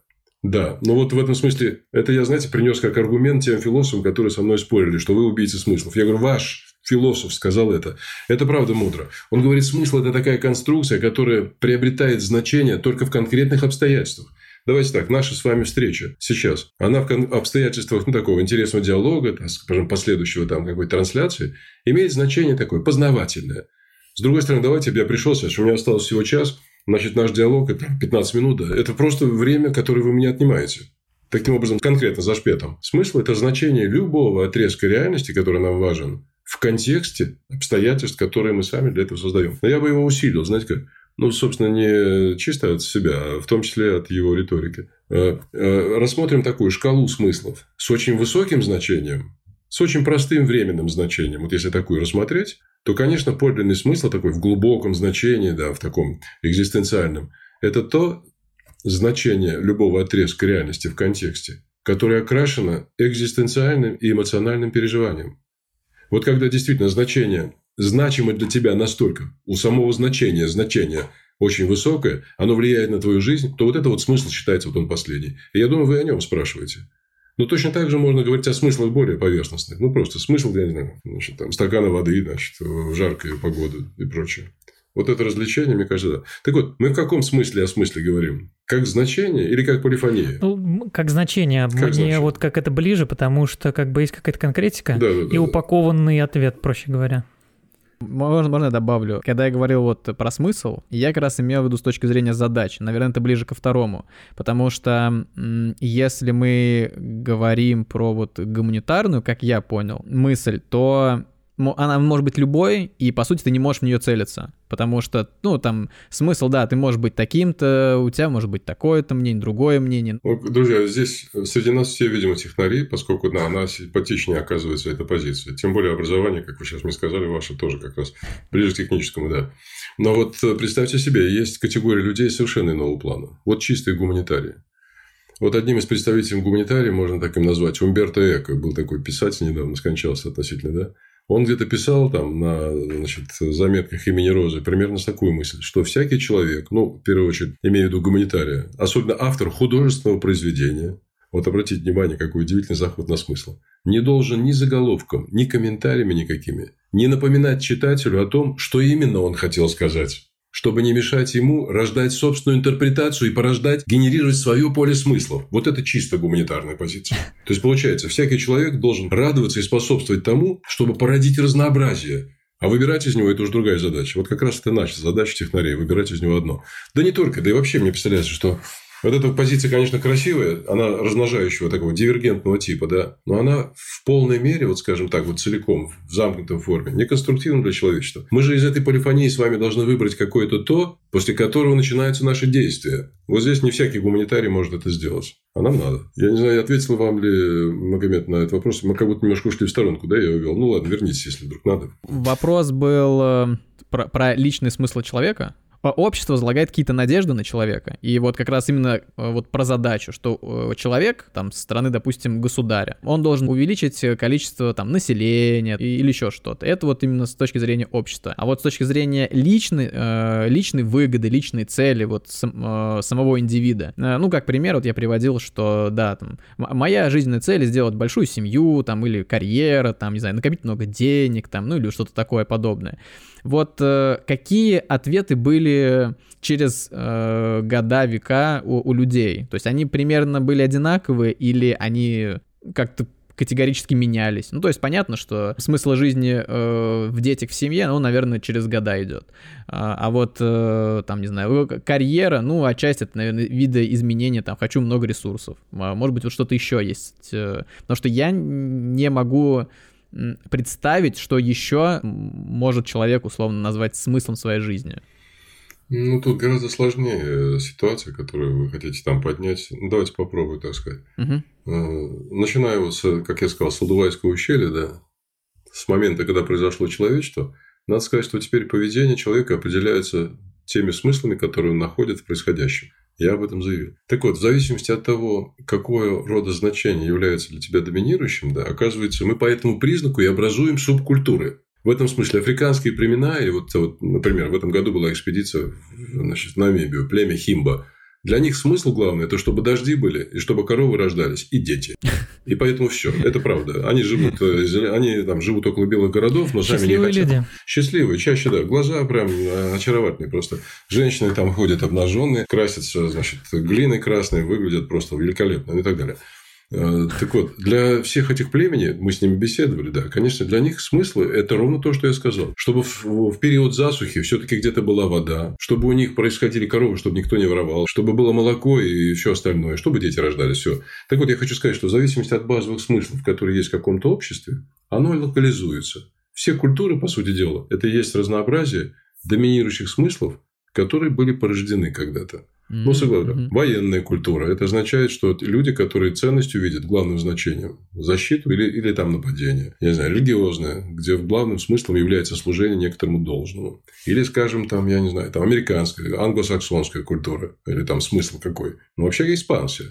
Да, но вот в этом смысле, это я, знаете, принес как аргумент тем философам, которые со мной спорили, что вы убийцы смыслов. Я говорю, ваш философ сказал это. Это правда мудро. Он говорит, смысл – это такая конструкция, которая приобретает значение только в конкретных обстоятельствах. Давайте так, наша с вами встреча сейчас, она в обстоятельствах ну, такого интересного диалога, скажем, последующего там какой-то трансляции, имеет значение такое познавательное. С другой стороны, давайте я пришел сейчас, у меня осталось всего час, значит, наш диалог – это 15 минут, да, это просто время, которое вы меня отнимаете. Таким образом, конкретно за шпетом. Смысл – это значение любого отрезка реальности, который нам важен, в контексте обстоятельств, которые мы сами для этого создаем. Но я бы его усилил, знаете как? Ну, собственно, не чисто от себя, а в том числе от его риторики. Э, э, рассмотрим такую шкалу смыслов с очень высоким значением, с очень простым временным значением. Вот если такую рассмотреть, то, конечно, подлинный смысл такой в глубоком значении, да, в таком экзистенциальном, это то значение любого отрезка реальности в контексте, которое окрашено экзистенциальным и эмоциональным переживанием. Вот когда действительно значение значимо для тебя настолько, у самого значения значение очень высокое, оно влияет на твою жизнь, то вот это вот смысл считается вот он последний. И я думаю, вы о нем спрашиваете. Но точно так же можно говорить о смыслах более поверхностных. Ну, просто смысл, я не знаю, значит, там, стакана воды, значит, в жаркую погоду и прочее. Вот это развлечение, мне кажется, да. Так вот, мы в каком смысле о смысле говорим? Как значение или как полифония? Ну, как значение. Как Мне значение? вот как это ближе, потому что как бы есть какая-то конкретика да, да, да, и да. упакованный ответ, проще говоря. Можно, можно я добавлю? Когда я говорил вот про смысл, я как раз имел в виду с точки зрения задач. Наверное, это ближе ко второму. Потому что если мы говорим про вот гуманитарную, как я понял, мысль, то она может быть любой, и по сути ты не можешь в нее целиться. Потому что, ну, там смысл, да, ты можешь быть таким-то, у тебя может быть такое-то мнение, другое мнение. Друзья, здесь среди нас все, видимо, технари, поскольку да, она симпатичнее оказывается эта позиция. Тем более образование, как вы сейчас мне сказали, ваше тоже как раз ближе к техническому, да. Но вот э, представьте себе, есть категория людей совершенно иного плана. Вот чистые гуманитарии. Вот одним из представителей гуманитария, можно так им назвать, Умберто Эко, был такой писатель недавно, скончался относительно, да, он где-то писал там на значит, заметках имени Розы примерно такую мысль, что всякий человек, ну, в первую очередь, имею в виду гуманитария, особенно автор художественного произведения, вот обратите внимание, какой удивительный заход на смысл, не должен ни заголовком, ни комментариями никакими не напоминать читателю о том, что именно он хотел сказать чтобы не мешать ему рождать собственную интерпретацию и порождать, генерировать свое поле смыслов. Вот это чисто гуманитарная позиция. То есть, получается, всякий человек должен радоваться и способствовать тому, чтобы породить разнообразие. А выбирать из него – это уже другая задача. Вот как раз это наша задача технарей – выбирать из него одно. Да не только, да и вообще мне представляется, что вот эта позиция, конечно, красивая, она размножающего такого дивергентного типа, да, но она в полной мере, вот скажем так, вот целиком, в замкнутой форме, неконструктивна для человечества. Мы же из этой полифонии с вами должны выбрать какое-то то, после которого начинаются наши действия. Вот здесь не всякий гуманитарий может это сделать. А нам надо. Я не знаю, ответил вам ли Магомед на этот вопрос. Мы как будто немножко ушли в сторонку, да, я увел. Ну ладно, вернитесь, если вдруг надо. Вопрос был э, про, про личный смысл человека общество возлагает какие-то надежды на человека. И вот как раз именно э, вот про задачу, что э, человек, там, со стороны, допустим, государя, он должен увеличить количество, там, населения или еще что-то. Это вот именно с точки зрения общества. А вот с точки зрения личной, э, личной выгоды, личной цели вот сам, самого индивида. Ну, как пример, вот я приводил, что, да, там, моя жизненная цель сделать большую семью, там, или карьера, там, не знаю, накопить много денег, там, ну, или что-то такое подобное. Вот э, какие ответы были через э, года, века у, у людей? То есть они примерно были одинаковые или они как-то категорически менялись. Ну, то есть понятно, что смысл жизни э, в детях в семье, ну, наверное, через года идет. А, а вот, э, там, не знаю, карьера, ну, отчасти это, наверное, виды изменения, там, хочу много ресурсов. А, может быть, вот что-то еще есть. Э, потому что я не могу представить, что еще может человек условно назвать смыслом своей жизни? Ну, тут гораздо сложнее ситуация, которую вы хотите там поднять. Ну, давайте попробую, так сказать. Угу. Начиная вот с, как я сказал, с Ладувайского ущелья, да, с момента, когда произошло человечество, надо сказать, что теперь поведение человека определяется теми смыслами, которые он находит в происходящем. Я об этом заявил. Так вот, в зависимости от того, какое рода значение является для тебя доминирующим, да, оказывается, мы по этому признаку и образуем субкультуры. В этом смысле африканские племена, и вот, вот например, в этом году была экспедиция значит, в Намибию, племя Химба – для них смысл главный – это чтобы дожди были, и чтобы коровы рождались, и дети. И поэтому все. Это правда. Они живут, э, они там живут около белых городов, но сами не хотят. Люди. Счастливые, чаще, да. Глаза прям э, очаровательные просто. Женщины там ходят обнаженные, красятся, значит, глиной красной, выглядят просто великолепно и так далее. Э, так вот, для всех этих племени, мы с ними беседовали, да, конечно, для них смыслы – это ровно то, что я сказал. Чтобы в, период засухи все-таки где-то была вода, чтобы у них происходили коровы, чтобы никто не воровал, чтобы было молоко и все остальное, чтобы дети рождались, все. Так вот, я хочу сказать, что в зависимости от базовых смыслов, которые есть в каком-то обществе, оно локализуется. Все культуры, по сути дела, это и есть разнообразие доминирующих смыслов, которые были порождены когда-то. Ну, согласен. Mm-hmm. Военная культура. Это означает, что люди, которые ценностью видят главным значением защиту или, или там нападение. Я не знаю, религиозная, где главным смыслом является служение некоторому должному. Или, скажем, там, я не знаю, там американская, англосаксонская культура. Или там смысл какой. Ну, вообще испанская.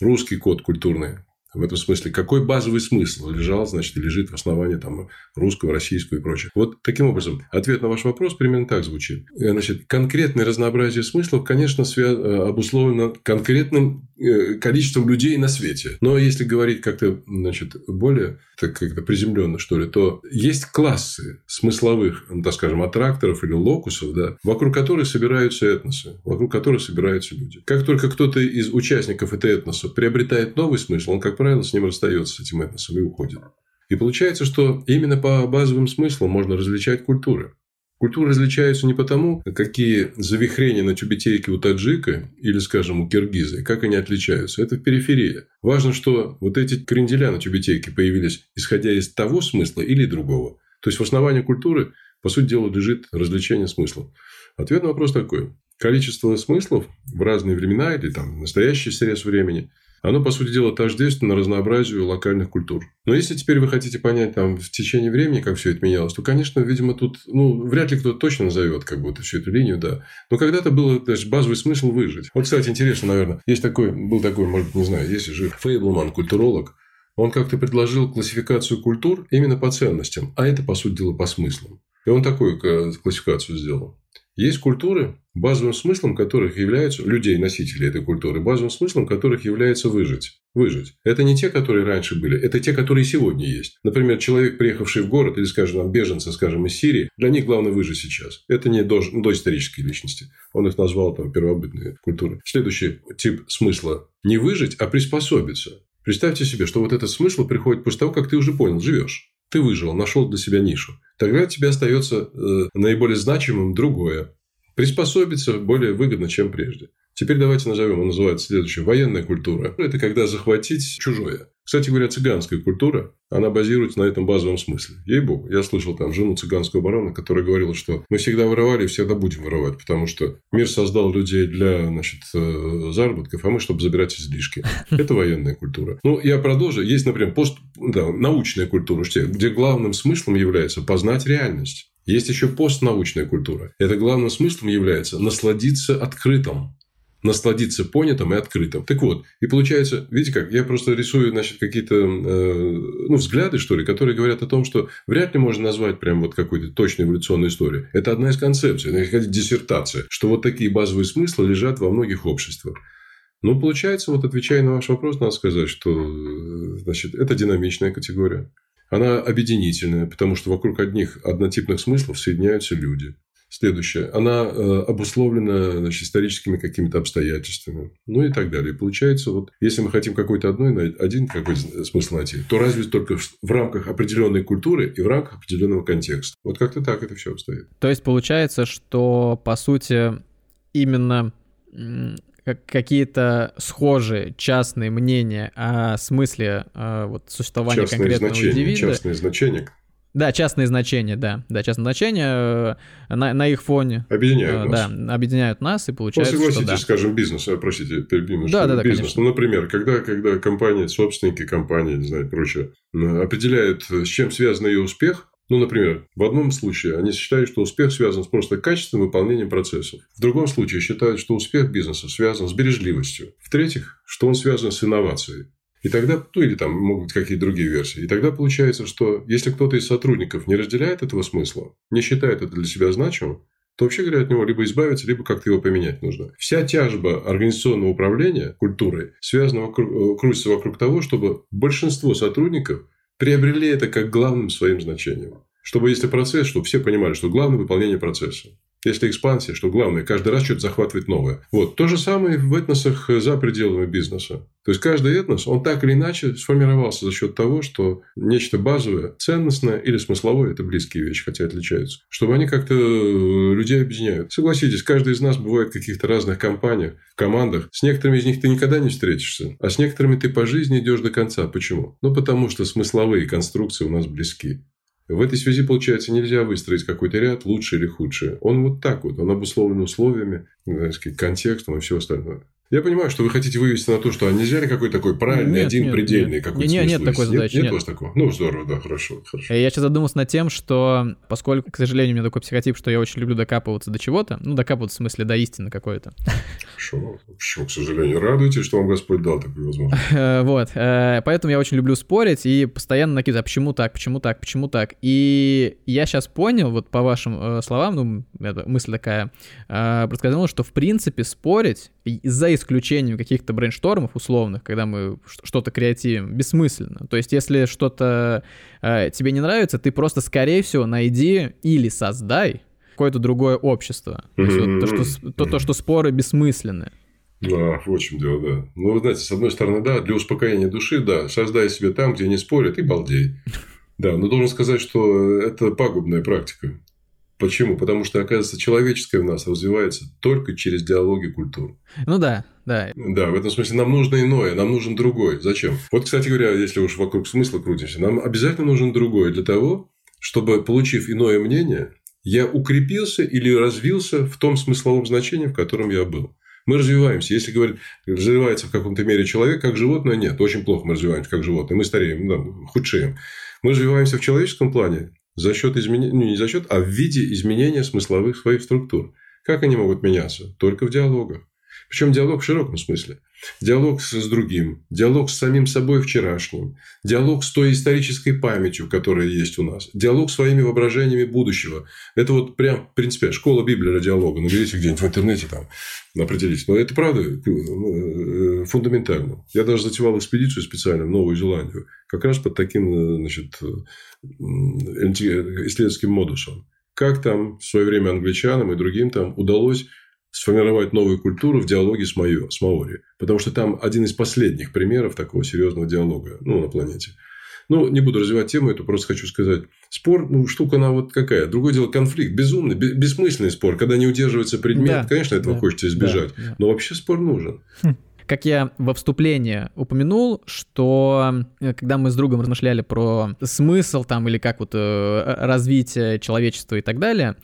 Русский код культурный В этом смысле, какой базовый смысл лежал, значит, лежит в основании там, русского, российского и прочего. Вот таким образом, ответ на ваш вопрос примерно так звучит. Э, значит, конкретное разнообразие смыслов, конечно, свя... Э, обусловлено конкретным э, количеством людей на свете. Но если говорить как-то, значит, более так как-то приземленно, что ли, то есть классы смысловых, ну, так скажем, аттракторов или локусов, да, вокруг которых собираются этносы, вокруг которых собираются люди. Как только кто-то из участников этого этноса приобретает новый смысл, он, как правило, с ним расстается, с этим этносом, и уходит. И получается, что именно по базовым смыслам можно различать культуры. Культуры различаются не потому, какие завихрения на тюбетейке у таджика или, скажем, у киргиза, и как они отличаются. Это периферия. Важно, что вот эти кренделя на тюбетейке появились, исходя из того смысла или другого. То есть, в основании культуры, по сути дела, лежит развлечение смыслов. Ответ на вопрос такой. Количество смыслов в разные времена или там настоящий срез времени – оно, по сути дела, тождественно разнообразию локальных культур. Но если теперь вы хотите понять там в течение времени, как все это менялось, то, конечно, видимо, тут, ну, вряд ли кто-то точно назовет как будто всю эту линию, да. Но когда-то был даже базовый смысл выжить. Вот, кстати, интересно, наверное, есть такой, был такой, может, не знаю, есть же Фейблман, культуролог, он как-то предложил классификацию культур именно по ценностям, а это, по сути дела, по смыслам. И он такую э, классификацию сделал. Есть культуры, базовым смыслом которых являются людей, носителей этой культуры, базовым смыслом которых является выжить. Выжить. Это не те, которые раньше были, это те, которые сегодня есть. Например, человек, приехавший в город, или, скажем, там, беженцы, скажем, из Сирии, для них главное выжить сейчас. Это не до, доисторические личности. Он их назвал там первобытные культуры. Следующий тип смысла – не выжить, а приспособиться. Представьте себе, что вот этот смысл приходит после того, как ты уже понял, живешь. Ты выжил, нашел для себя нишу. Тогда тебе остается э, наиболее значимым другое. Приспособиться более выгодно, чем прежде. Теперь давайте назовем, он называется следующее. Военная культура. Это когда захватить чужое. Кстати говоря, цыганская культура, она базируется на этом базовом смысле. Ей-богу. Я слышал там жену цыганского барона, которая говорила, что мы всегда воровали и всегда будем воровать, потому что мир создал людей для значит, э, заработков, а мы, чтобы забирать излишки. Это военная культура. Ну, я продолжу. Есть, например, пост, да, научная культура, где главным смыслом является познать реальность. Есть еще постнаучная культура. Это главным смыслом является насладиться открытым насладиться понятым и открытым. Так вот, и получается, видите как, я просто рисую, значит, какие-то, э, ну, взгляды, что ли, которые говорят о том, что вряд ли можно назвать прям вот какой-то точной эволюционной историю. Это одна из концепций, это диссертация, что вот такие базовые смыслы лежат во многих обществах. Ну, получается, вот отвечая на ваш вопрос, надо сказать, что э, значит, это динамичная категория. Она объединительная, потому что вокруг одних однотипных смыслов соединяются люди. Следующее. Она э, обусловлена значит, историческими какими-то обстоятельствами. Ну и так далее. И получается, вот, если мы хотим какой-то одной, один какой-то смысл найти, то разве только в, в рамках определенной культуры и в рамках определенного контекста. Вот как-то так это все обстоит. То есть получается, что по сути именно какие-то схожие частные мнения о смысле э, вот, существования частные конкретного значения, индивида. Частные значения, да, частные значения, да. Да, частные значения э, на, на их фоне... Объединяют э, нас. Да, объединяют нас, и получается, Ну, согласитесь, что, да. скажем, бизнес, э, простите, перебью, да, да, да, бизнес. Конечно. Ну, например, когда, когда компания, собственники компании, не знаю, прочее, определяют, с чем связан ее успех, ну, например, в одном случае они считают, что успех связан с просто качественным выполнением процессов. В другом случае считают, что успех бизнеса связан с бережливостью. В-третьих, что он связан с инновацией. И тогда, ну или там могут быть какие-то другие версии. И тогда получается, что если кто-то из сотрудников не разделяет этого смысла, не считает это для себя значимым, то вообще говоря, от него либо избавиться, либо как-то его поменять нужно. Вся тяжба организационного управления культурой связана вокруг, э, крутится вокруг того, чтобы большинство сотрудников приобрели это как главным своим значением. Чтобы если процесс, чтобы все понимали, что главное выполнение процесса. Если экспансия, что главное, каждый раз что-то захватывать новое. Вот. То же самое в этносах за пределами бизнеса. То есть, каждый этнос, он так или иначе сформировался за счет того, что нечто базовое, ценностное или смысловое – это близкие вещи, хотя отличаются. Чтобы они как-то э, людей объединяют. Согласитесь, каждый из нас бывает в каких-то разных компаниях, командах. С некоторыми из них ты никогда не встретишься, а с некоторыми ты по жизни идешь до конца. Почему? Ну, потому что смысловые конструкции у нас близки. В этой связи, получается, нельзя выстроить какой-то ряд лучше или худше. Он вот так вот, он обусловлен условиями, сказать, контекстом и все остальное. Я понимаю, что вы хотите вывести на то, что а нельзя ли какой такой правильный, Нет, один нет, предельный нет. какой-то Нет, нет такой задачи, Нет, нет. у вас такого? Ну, здорово, да, хорошо, хорошо. Я сейчас задумался над тем, что поскольку, к сожалению, у меня такой психотип, что я очень люблю докапываться до чего-то, ну, докапываться в смысле до истины какой-то. Хорошо. К сожалению, радуйтесь, что вам Господь дал такую возможность. Э, Вот. э, Поэтому я очень люблю спорить и постоянно накидываю, а почему так, почему так, почему так. И я сейчас понял, вот по вашим э, словам, ну, мысль такая, э, проскользнула, что в принципе спорить, за исключением каких-то брейнштормов условных, когда мы что-то креативим, бессмысленно. То есть если что-то э, тебе не нравится, ты просто, скорее всего, найди или создай какое-то другое общество. То, есть вот то, что, то, то, что споры бессмысленны. Да, вот в чем дело, да. Ну, вы знаете, с одной стороны, да, для успокоения души, да, создай себе там, где не спорят, и балдей. Да, но должен сказать, что это пагубная практика. Почему? Потому что, оказывается, человеческое в нас развивается только через диалоги культур. Ну да, да. Да, в этом смысле нам нужно иное, нам нужен другой. Зачем? Вот, кстати говоря, если уж вокруг смысла крутимся, нам обязательно нужен другой для того, чтобы, получив иное мнение, я укрепился или развился в том смысловом значении, в котором я был. Мы развиваемся. Если говорить, развивается в каком-то мере человек, как животное, нет. Очень плохо мы развиваемся как животное. Мы стареем, да, худшеем. Мы развиваемся в человеческом плане за счет изменения, ну не за счет, а в виде изменения смысловых своих структур. Как они могут меняться? Только в диалогах. Причем диалог в широком смысле. Диалог с, другим, диалог с самим собой вчерашним, диалог с той исторической памятью, которая есть у нас, диалог своими воображениями будущего. Это вот прям, в принципе, школа Библера диалога. Наберите где-нибудь в интернете там, определитесь. Но это правда э, фундаментально. Я даже затевал экспедицию специально в Новую Зеландию, как раз под таким э, значит, исследовательским модусом. Как там в свое время англичанам и другим там удалось сформировать новую культуру в диалоге с, Майо, с Маори. Потому что там один из последних примеров такого серьезного диалога ну, на планете. Ну, не буду развивать тему эту, просто хочу сказать. Спор, ну, штука она вот какая. Другое дело конфликт. Безумный, бессмысленный спор. Когда не удерживается предмет, да, конечно, этого да, хочется избежать. Да, да. Но вообще спор нужен. Как я во вступлении упомянул, что э, когда мы с другом размышляли про смысл там или как вот э, развитие человечества и так далее,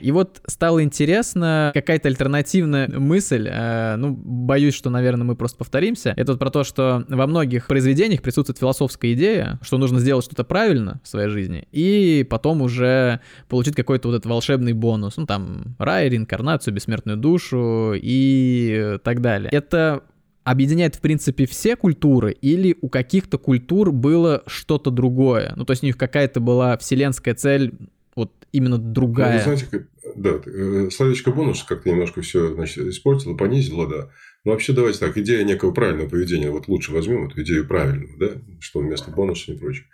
и вот стало интересно какая-то альтернативная мысль, э, ну, боюсь, что, наверное, мы просто повторимся. Это вот про то, что во многих произведениях присутствует философская идея, что нужно сделать что-то правильно в своей жизни, и потом уже получить какой-то вот этот волшебный бонус, ну, там, рай, реинкарнацию, бессмертную душу и так далее. Это объединяет, в принципе, все культуры, или у каких-то культур было что-то другое? Ну, то есть у них какая-то была вселенская цель, вот именно другая. Ну, вы знаете, как, да, э, словечко бонус как-то немножко все значит, испортило, понизило, да. Но вообще давайте так, идея некого правильного поведения, вот лучше возьмем эту идею правильного, да, что вместо бонуса и прочее.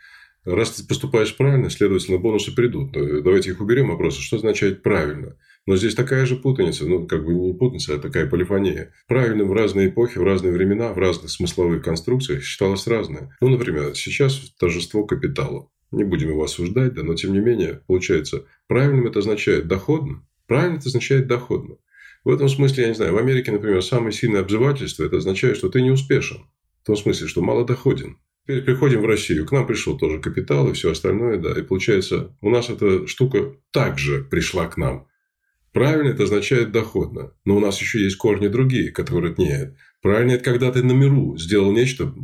Раз ты поступаешь правильно, следовательно, бонусы придут. Давайте их уберем, а просто что означает правильно? Но здесь такая же путаница, ну, как бы не путаница, а такая полифония. Правильным в разные эпохи, в разные времена, в разных смысловых конструкциях считалось разное. Ну, например, сейчас торжество капитала. Не будем его осуждать, да, но тем не менее, получается, правильным это означает доходно. Правильно это означает доходно. В этом смысле, я не знаю, в Америке, например, самое сильное обзывательство, это означает, что ты не успешен. В том смысле, что мало доходен. Теперь приходим в Россию. К нам пришел тоже капитал и все остальное, да. И получается, у нас эта штука также пришла к нам. Правильно это означает доходно. Но у нас еще есть корни другие, которые нет. Правильно это когда ты на миру сделал нечто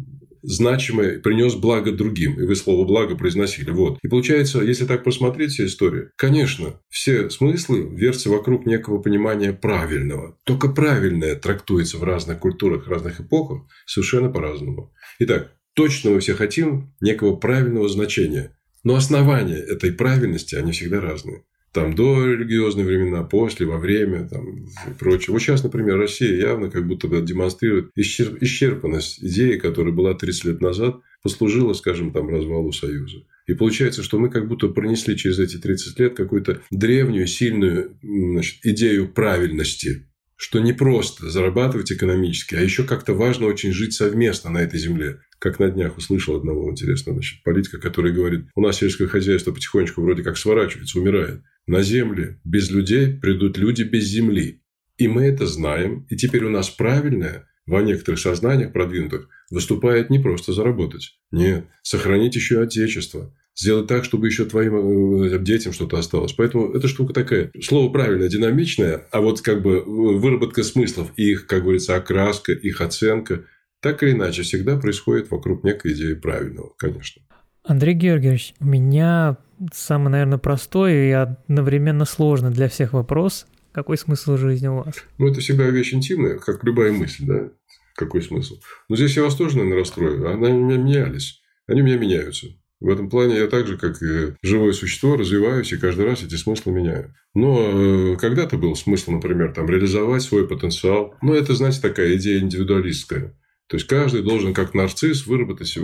значимое, принес благо другим. И вы слово благо произносили. Вот. И получается, если так посмотреть всю историю, конечно, все смыслы вертятся вокруг некого понимания правильного. Только правильное трактуется в разных культурах, разных эпохах совершенно по-разному. Итак, точно мы все хотим некого правильного значения. Но основания этой правильности, они всегда разные. Там до религиозные времена, после, во время там, и прочее. Вот сейчас, например, Россия явно как будто бы демонстрирует исчерп, исчерпанность идеи, которая была 30 лет назад, послужила, скажем, там, развалу Союза. И получается, что мы как будто пронесли через эти 30 лет какую-то древнюю, сильную значит, идею правильности, что не просто зарабатывать экономически, а еще как-то важно очень жить совместно на этой земле. Как на днях услышал одного интересного значит, политика, который говорит, у нас сельское хозяйство потихонечку вроде как сворачивается, умирает. На земле без людей придут люди без земли. И мы это знаем. И теперь у нас правильное во некоторых сознаниях продвинутых выступает не просто заработать. Нет, сохранить еще отечество. сделать так, чтобы еще твоим э, детям что-то осталось. Поэтому эта штука такая. Слово правильное, динамичное, а вот как бы выработка смыслов, их, как говорится, окраска, их оценка, так или иначе, всегда происходит вокруг некой идеи правильного, конечно. Андрей Георгиевич, у меня самый, наверное, простой и одновременно сложный для всех вопрос. Какой смысл жизни у вас? Ну, это всегда вещь интимная, как любая мысль, да? Какой смысл? Но здесь я вас тоже, наверное, расстрою. Они у меня менялись. Они у меня меняются. В этом плане я так же, как и живое существо, развиваюсь и каждый раз эти смыслы меняю. Но э, когда-то был смысл, например, там, реализовать свой потенциал. Но это, знаете, такая идея индивидуалистская. То есть каждый должен как нарцисс выработать, э,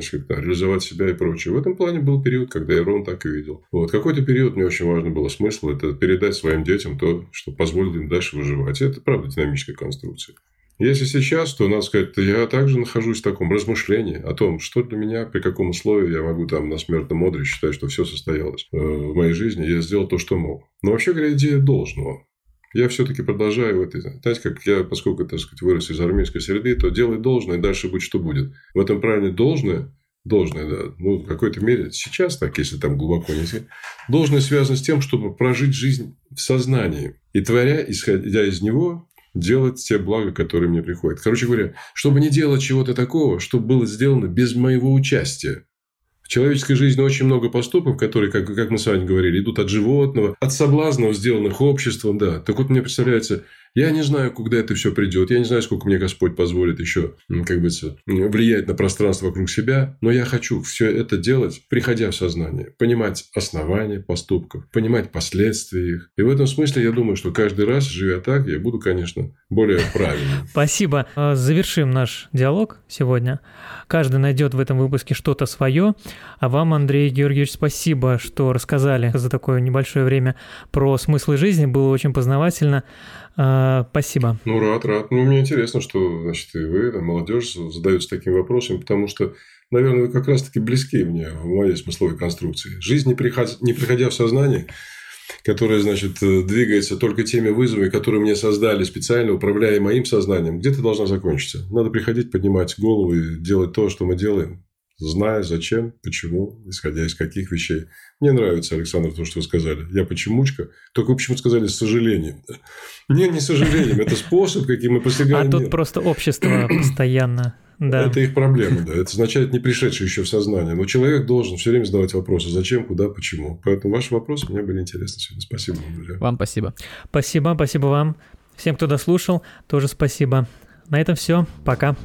значит, реализовать себя и прочее. В этом плане был период, когда я ровно так и видел. Вот. Какой-то период мне очень важно было смысл это передать своим детям то, что позволит им дальше выживать. Это правда динамическая конструкция. Если сейчас, то, надо сказать, я также нахожусь в таком размышлении о том, что для меня, при каком условии я могу там на смертном одре считать, что все состоялось э, в моей жизни, я сделал то, что мог. Но вообще говоря, идея должного. Я все-таки продолжаю в этой... Знаете, как я, поскольку, так сказать, вырос из армейской среды, то делай должное, и дальше будет, что будет. В этом правильно должное, должное, да, ну, в какой-то мере, сейчас так, если там глубоко не должное связано с тем, чтобы прожить жизнь в сознании. И творя, исходя из него, делать те блага, которые мне приходят. Короче говоря, чтобы не делать чего-то такого, чтобы было сделано без моего участия. В человеческой жизни очень много поступков, которые, как, как мы с вами говорили, идут от животного, от соблазнов, сделанных обществом, да. Так вот, мне представляется, я не знаю, куда это все придет. Я не знаю, сколько мне Господь позволит еще, как бы, влиять на пространство вокруг себя. Но я хочу все это делать, приходя в сознание. Понимать основания поступков, понимать последствия их. И в этом смысле я думаю, что каждый раз, живя так, я буду, конечно, более правильным. Спасибо. А, завершим наш диалог сегодня. Каждый найдет в этом выпуске что-то свое. А вам, Андрей Георгиевич, спасибо, что рассказали за такое небольшое время про смыслы жизни. Было очень познавательно. А, спасибо. Ну, рад, рад. Ну, мне интересно, что, значит, и вы, там, молодежь, задаются такими вопросами, потому что, наверное, вы как раз-таки близки мне в моей смысловой конструкции. Жизнь, не, приход... не приходя в сознание, которая, значит, двигается только теми вызовами, которые мне создали специально, управляя моим сознанием, где-то должна закончиться. Надо приходить, поднимать голову и делать то, что мы делаем зная зачем, почему, исходя из каких вещей. Мне нравится, Александр, то, что вы сказали. Я почемучка. Только вы почему сказали с сожалением. Не, не с сожалением. Это способ, каким мы постигаем. А тут просто общество постоянно. Да. Это их проблема, да. Это означает не пришедший еще в сознание. Но человек должен все время задавать вопросы. Зачем, куда, почему. Поэтому ваши вопросы мне были интересны сегодня. Спасибо вам, друзья. Вам спасибо. Спасибо, спасибо вам. Всем, кто дослушал, тоже спасибо. На этом все. Пока.